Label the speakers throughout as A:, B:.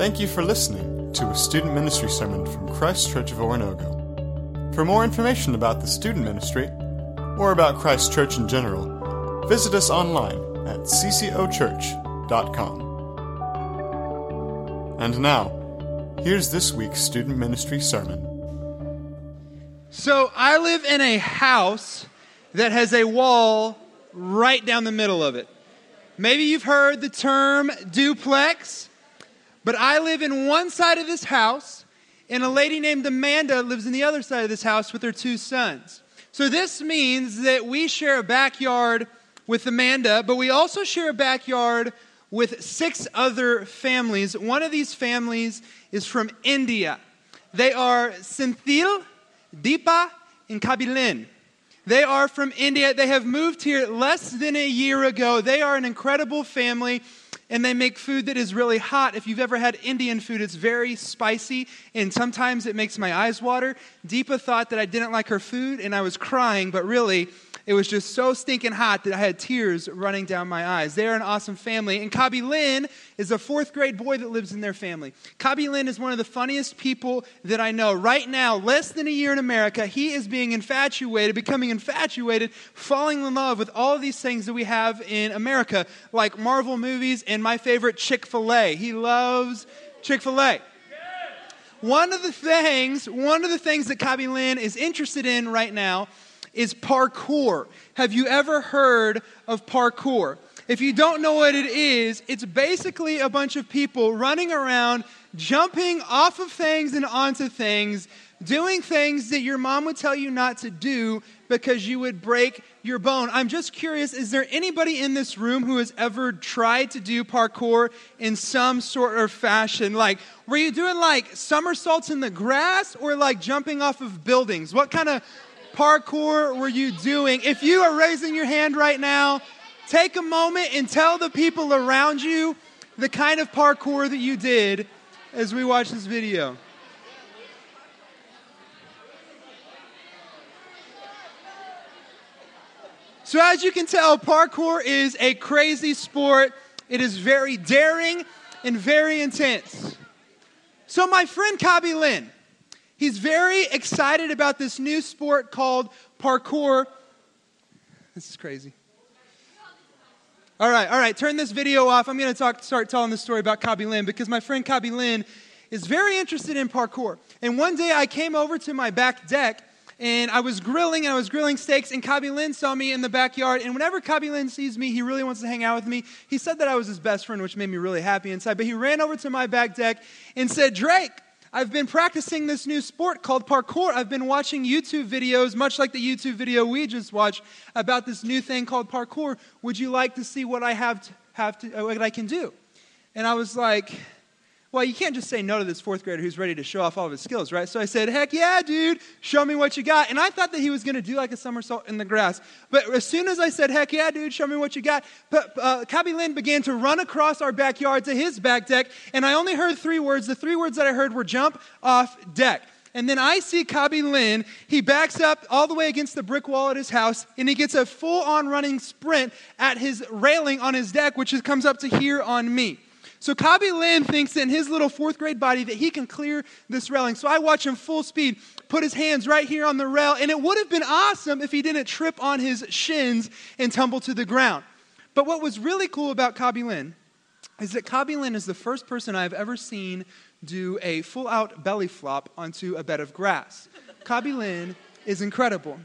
A: Thank you for listening to a student ministry sermon from Christ Church of Oronogo. For more information about the student ministry, or about Christ Church in general, visit us online at ccochurch.com. And now, here's this week's student ministry sermon.
B: So, I live in a house that has a wall right down the middle of it. Maybe you've heard the term duplex, but I live in one side of this house, and a lady named Amanda lives in the other side of this house with her two sons. So this means that we share a backyard with Amanda, but we also share a backyard with six other families. One of these families is from India. They are Senthil, Deepa, and Kabilin. They are from India. They have moved here less than a year ago. They are an incredible family and they make food that is really hot. If you've ever had Indian food, it's very spicy, and sometimes it makes my eyes water. Deepa thought that I didn't like her food, and I was crying, but really, it was just so stinking hot that I had tears running down my eyes. They're an awesome family. And Kabi Lin is a fourth grade boy that lives in their family. Kabi Lin is one of the funniest people that I know. Right now, less than a year in America, he is being infatuated, becoming infatuated, falling in love with all of these things that we have in America, like Marvel movies and my favorite, Chick fil A. He loves Chick fil A. One of the things, one of the things that Kabi Lin is interested in right now is parkour. Have you ever heard of parkour? If you don't know what it is, it's basically a bunch of people running around, jumping off of things and onto things, doing things that your mom would tell you not to do because you would break your bone. I'm just curious is there anybody in this room who has ever tried to do parkour in some sort of fashion? Like, were you doing like somersaults in the grass or like jumping off of buildings? What kind of parkour were you doing? If you are raising your hand right now, take a moment and tell the people around you the kind of parkour that you did as we watch this video. So, as you can tell, parkour is a crazy sport. It is very daring and very intense. So, my friend Kabi Lin, He's very excited about this new sport called parkour. This is crazy. All right, all right, turn this video off. I'm going to talk, start telling the story about Kabi Lin because my friend Kabi Lin is very interested in parkour. And one day I came over to my back deck and I was grilling and I was grilling steaks and Kabi Lin saw me in the backyard. And whenever Kabi Lin sees me, he really wants to hang out with me. He said that I was his best friend, which made me really happy inside. But he ran over to my back deck and said, Drake, I've been practicing this new sport called parkour. I've been watching YouTube videos, much like the YouTube video we just watched, about this new thing called parkour. Would you like to see what I have to, have to uh, what I can do? And I was like, well, you can't just say no to this fourth grader who's ready to show off all of his skills, right? So I said, heck yeah, dude, show me what you got. And I thought that he was going to do like a somersault in the grass. But as soon as I said, heck yeah, dude, show me what you got, uh, Kabi Lin began to run across our backyard to his back deck. And I only heard three words. The three words that I heard were jump off deck. And then I see Kabi Lin. He backs up all the way against the brick wall at his house, and he gets a full on running sprint at his railing on his deck, which comes up to here on me. So Kabi Lin thinks in his little fourth grade body that he can clear this railing. So I watch him full speed put his hands right here on the rail, and it would have been awesome if he didn't trip on his shins and tumble to the ground. But what was really cool about Kabi Lin is that Kabi Lin is the first person I've ever seen do a full out belly flop onto a bed of grass. Kabi Lin is incredible.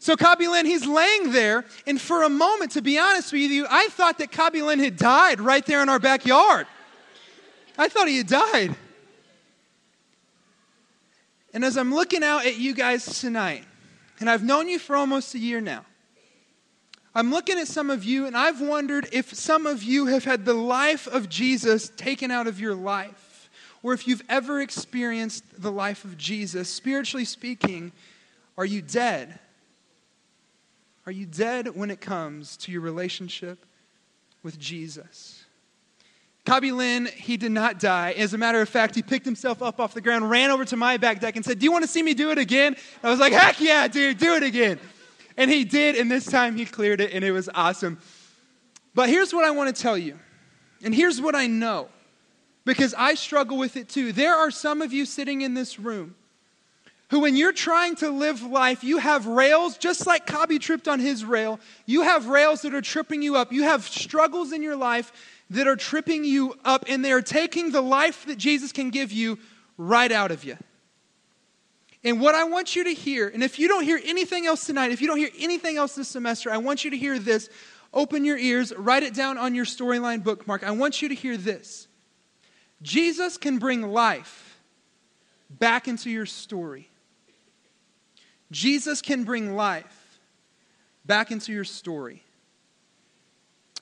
B: So Kabi Lin, he's laying there, and for a moment, to be honest with you, I thought that Kabi Lin had died right there in our backyard. I thought he had died. And as I'm looking out at you guys tonight, and I've known you for almost a year now, I'm looking at some of you, and I've wondered if some of you have had the life of Jesus taken out of your life, or if you've ever experienced the life of Jesus. Spiritually speaking, are you dead? Are you dead when it comes to your relationship with Jesus? Kabi Lin, he did not die. As a matter of fact, he picked himself up off the ground, ran over to my back deck, and said, Do you want to see me do it again? I was like, Heck yeah, dude, do it again. And he did, and this time he cleared it, and it was awesome. But here's what I want to tell you, and here's what I know because I struggle with it too. There are some of you sitting in this room who, when you're trying to live life, you have rails, just like Cobby tripped on his rail. You have rails that are tripping you up. You have struggles in your life that are tripping you up, and they are taking the life that Jesus can give you right out of you. And what I want you to hear, and if you don't hear anything else tonight, if you don't hear anything else this semester, I want you to hear this. Open your ears, write it down on your storyline bookmark. I want you to hear this Jesus can bring life back into your story. Jesus can bring life back into your story.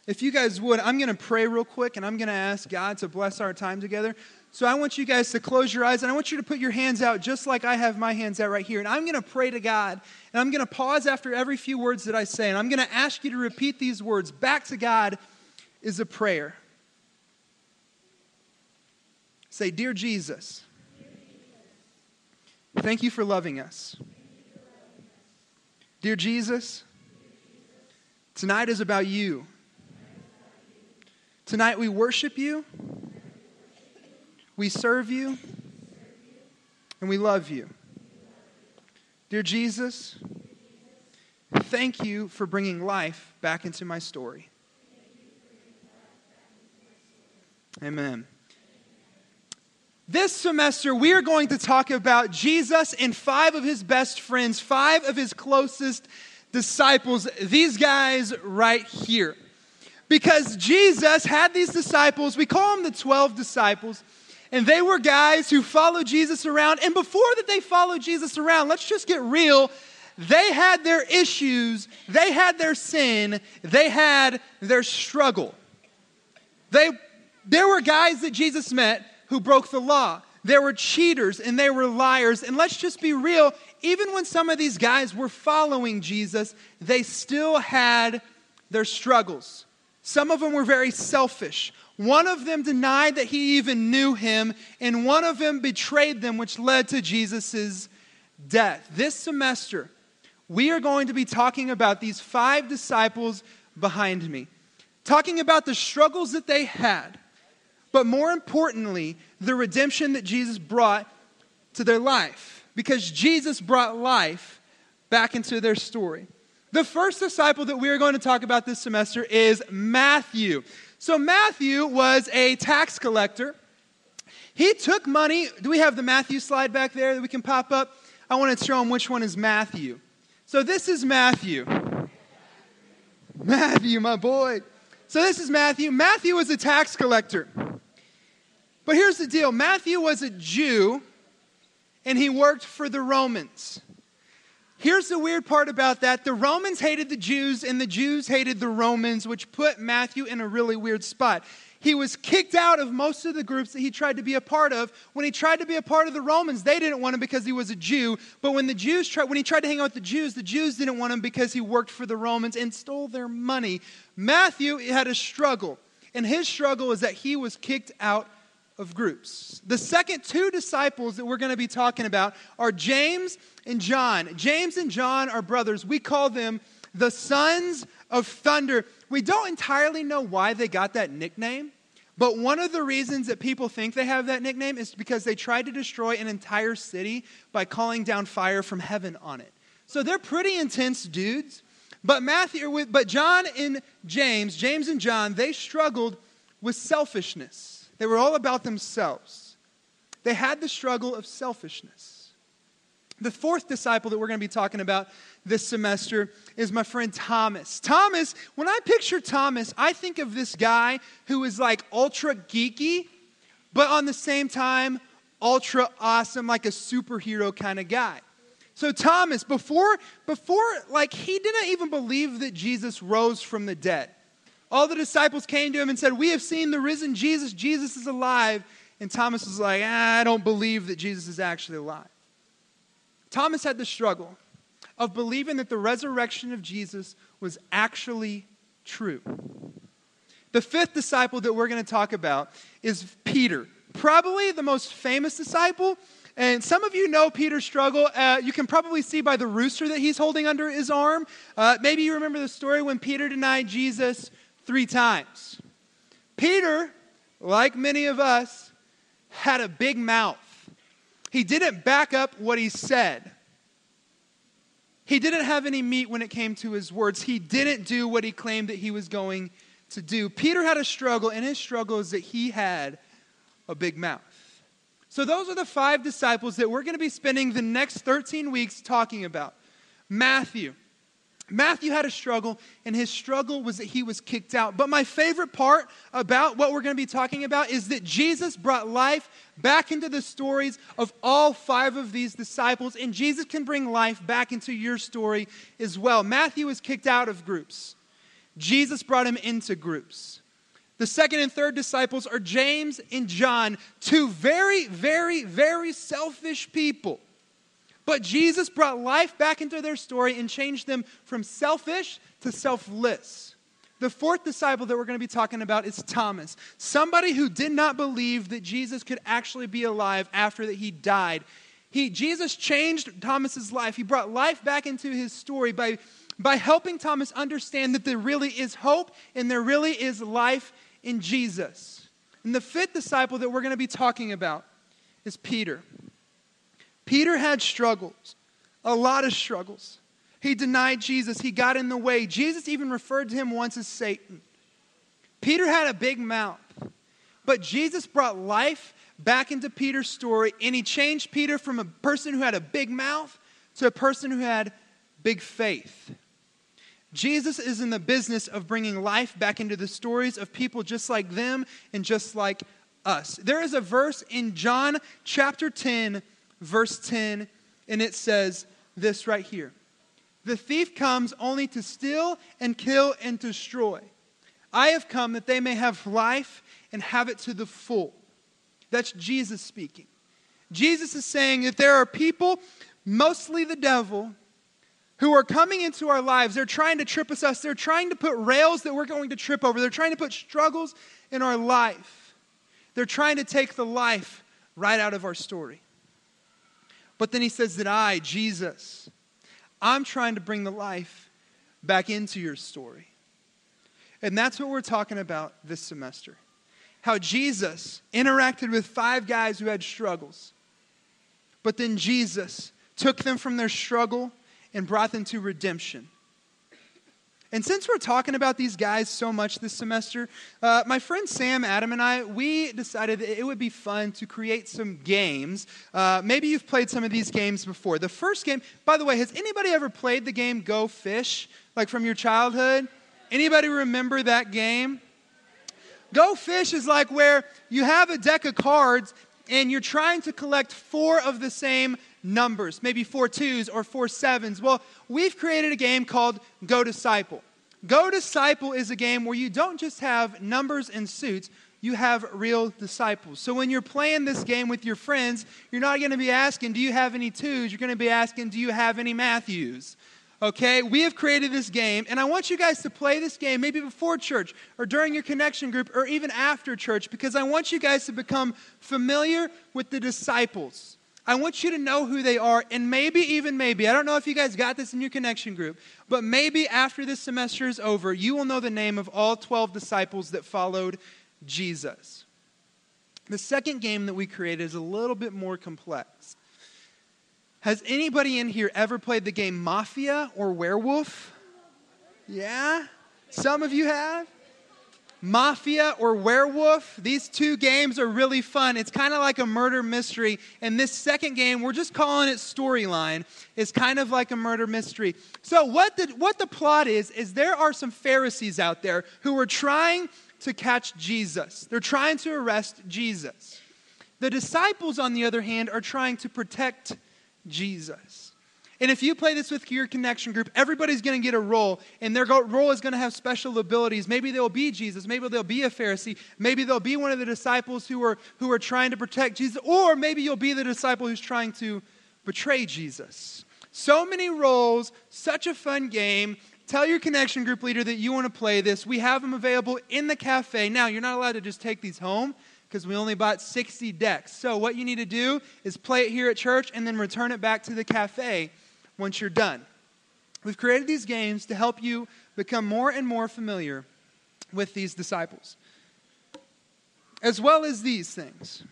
B: If you guys would, I'm going to pray real quick and I'm going to ask God to bless our time together. So I want you guys to close your eyes and I want you to put your hands out just like I have my hands out right here. And I'm going to pray to God and I'm going to pause after every few words that I say. And I'm going to ask you to repeat these words back to God is a prayer. Say, Dear Jesus, thank you for loving us. Dear Jesus, tonight is about you. Tonight we worship you. We serve you and we love you. Dear Jesus, thank you for bringing life back into my story. Amen. This semester, we are going to talk about Jesus and five of his best friends, five of his closest disciples, these guys right here. Because Jesus had these disciples, we call them the 12 disciples. And they were guys who followed Jesus around. And before that they followed Jesus around, let's just get real. They had their issues, they had their sin, they had their struggle. They, there were guys that Jesus met who broke the law. There were cheaters and they were liars. And let's just be real, even when some of these guys were following Jesus, they still had their struggles. Some of them were very selfish. One of them denied that he even knew him, and one of them betrayed them, which led to Jesus' death. This semester, we are going to be talking about these five disciples behind me, talking about the struggles that they had, but more importantly, the redemption that Jesus brought to their life, because Jesus brought life back into their story. The first disciple that we are going to talk about this semester is Matthew. So Matthew was a tax collector. He took money. Do we have the Matthew slide back there that we can pop up? I want to show them which one is Matthew. So this is Matthew. Matthew, my boy. So this is Matthew. Matthew was a tax collector. But here's the deal Matthew was a Jew, and he worked for the Romans. Here's the weird part about that the Romans hated the Jews, and the Jews hated the Romans, which put Matthew in a really weird spot. He was kicked out of most of the groups that he tried to be a part of. When he tried to be a part of the Romans, they didn't want him because he was a Jew. But when the Jews tried, when he tried to hang out with the Jews, the Jews didn't want him because he worked for the Romans and stole their money. Matthew had a struggle, and his struggle is that he was kicked out of groups. The second two disciples that we're going to be talking about are James and John. James and John are brothers. We call them the sons of thunder. We don't entirely know why they got that nickname, but one of the reasons that people think they have that nickname is because they tried to destroy an entire city by calling down fire from heaven on it. So they're pretty intense dudes. But Matthew, but John and James, James and John, they struggled with selfishness. They were all about themselves. They had the struggle of selfishness. The fourth disciple that we're going to be talking about this semester is my friend Thomas. Thomas, when I picture Thomas, I think of this guy who is like ultra geeky, but on the same time, ultra awesome, like a superhero kind of guy. So Thomas, before, before, like, he didn't even believe that Jesus rose from the dead. All the disciples came to him and said, We have seen the risen Jesus. Jesus is alive. And Thomas was like, ah, I don't believe that Jesus is actually alive. Thomas had the struggle of believing that the resurrection of Jesus was actually true. The fifth disciple that we're going to talk about is Peter, probably the most famous disciple. And some of you know Peter's struggle. Uh, you can probably see by the rooster that he's holding under his arm. Uh, maybe you remember the story when Peter denied Jesus three times. Peter, like many of us, had a big mouth. He didn't back up what he said. He didn't have any meat when it came to his words. He didn't do what he claimed that he was going to do. Peter had a struggle, and his struggle is that he had a big mouth. So, those are the five disciples that we're going to be spending the next 13 weeks talking about. Matthew. Matthew had a struggle, and his struggle was that he was kicked out. But my favorite part about what we're going to be talking about is that Jesus brought life back into the stories of all five of these disciples, and Jesus can bring life back into your story as well. Matthew was kicked out of groups, Jesus brought him into groups. The second and third disciples are James and John, two very, very, very selfish people. But Jesus brought life back into their story and changed them from selfish to selfless. The fourth disciple that we're going to be talking about is Thomas, somebody who did not believe that Jesus could actually be alive after that he died. He, Jesus changed Thomas's life. He brought life back into his story by, by helping Thomas understand that there really is hope and there really is life in Jesus. And the fifth disciple that we're going to be talking about is Peter. Peter had struggles, a lot of struggles. He denied Jesus, he got in the way. Jesus even referred to him once as Satan. Peter had a big mouth, but Jesus brought life back into Peter's story, and he changed Peter from a person who had a big mouth to a person who had big faith. Jesus is in the business of bringing life back into the stories of people just like them and just like us. There is a verse in John chapter 10 verse 10, and it says this right here The thief comes only to steal and kill and destroy. I have come that they may have life and have it to the full. That's Jesus speaking. Jesus is saying that there are people, mostly the devil, who are coming into our lives. They're trying to trip us up. They're trying to put rails that we're going to trip over. They're trying to put struggles in our life. They're trying to take the life right out of our story. But then he says that I, Jesus, I'm trying to bring the life back into your story. And that's what we're talking about this semester. How Jesus interacted with five guys who had struggles. But then Jesus took them from their struggle and brought them to redemption. And since we're talking about these guys so much this semester, uh, my friend Sam, Adam, and I, we decided that it would be fun to create some games. Uh, maybe you've played some of these games before. The first game, by the way, has anybody ever played the game Go Fish, like from your childhood? Anybody remember that game? Go Fish is like where you have a deck of cards and you're trying to collect four of the same numbers, maybe four twos or four sevens. Well, we've created a game called Go Disciple. Go Disciple is a game where you don't just have numbers and suits, you have real disciples. So when you're playing this game with your friends, you're not going to be asking, Do you have any twos? You're going to be asking, Do you have any Matthews? Okay, we have created this game, and I want you guys to play this game maybe before church or during your connection group or even after church because I want you guys to become familiar with the disciples. I want you to know who they are, and maybe, even maybe, I don't know if you guys got this in your connection group, but maybe after this semester is over, you will know the name of all 12 disciples that followed Jesus. The second game that we created is a little bit more complex. Has anybody in here ever played the game Mafia or Werewolf? Yeah? Some of you have? Mafia or Werewolf. These two games are really fun. It's kind of like a murder mystery. And this second game, we're just calling it Storyline, is kind of like a murder mystery. So, what the, what the plot is, is there are some Pharisees out there who are trying to catch Jesus, they're trying to arrest Jesus. The disciples, on the other hand, are trying to protect Jesus. And if you play this with your connection group, everybody's going to get a role, and their role is going to have special abilities. Maybe they'll be Jesus, maybe they'll be a Pharisee, maybe they'll be one of the disciples who are, who are trying to protect Jesus, or maybe you'll be the disciple who's trying to betray Jesus. So many roles, such a fun game. Tell your connection group leader that you want to play this. We have them available in the cafe. Now, you're not allowed to just take these home because we only bought 60 decks. So, what you need to do is play it here at church and then return it back to the cafe once you're done. We've created these games to help you become more and more familiar with these disciples, as well as these things.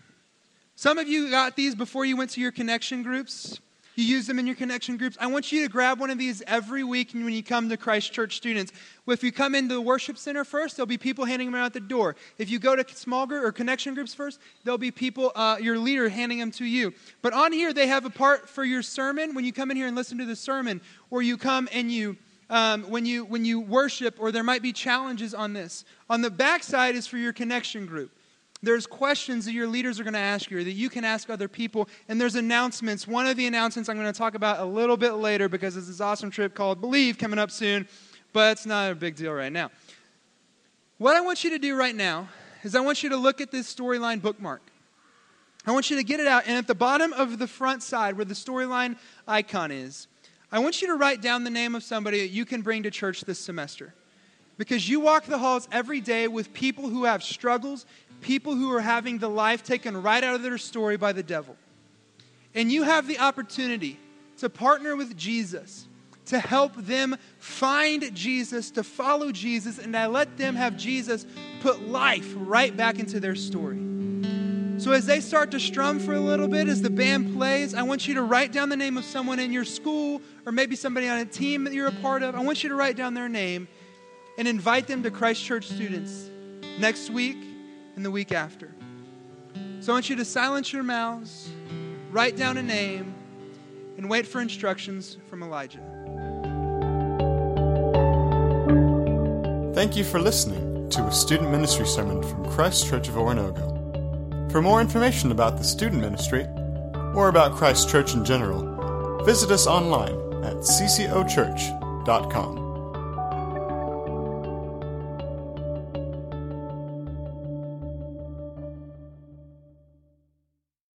B: Some of you got these before you went to your connection groups. You use them in your connection groups. I want you to grab one of these every week when you come to Christ Church students. If you come into the worship center first, there'll be people handing them out the door. If you go to small group or connection groups first, there'll be people, uh, your leader, handing them to you. But on here, they have a part for your sermon when you come in here and listen to the sermon, or you come and you um, when you when you worship, or there might be challenges on this. On the back side is for your connection group. There's questions that your leaders are going to ask you or that you can ask other people. And there's announcements. One of the announcements I'm going to talk about a little bit later because there's this awesome trip called Believe coming up soon, but it's not a big deal right now. What I want you to do right now is I want you to look at this storyline bookmark. I want you to get it out, and at the bottom of the front side where the storyline icon is, I want you to write down the name of somebody that you can bring to church this semester. Because you walk the halls every day with people who have struggles, people who are having the life taken right out of their story by the devil. And you have the opportunity to partner with Jesus, to help them find Jesus, to follow Jesus, and to let them have Jesus put life right back into their story. So, as they start to strum for a little bit, as the band plays, I want you to write down the name of someone in your school or maybe somebody on a team that you're a part of. I want you to write down their name and invite them to Christ Church students next week and the week after. So I want you to silence your mouths, write down a name, and wait for instructions from Elijah.
A: Thank you for listening to a student ministry sermon from Christ Church of Oronogo. For more information about the student ministry or about Christ Church in general, visit us online at ccochurch.com.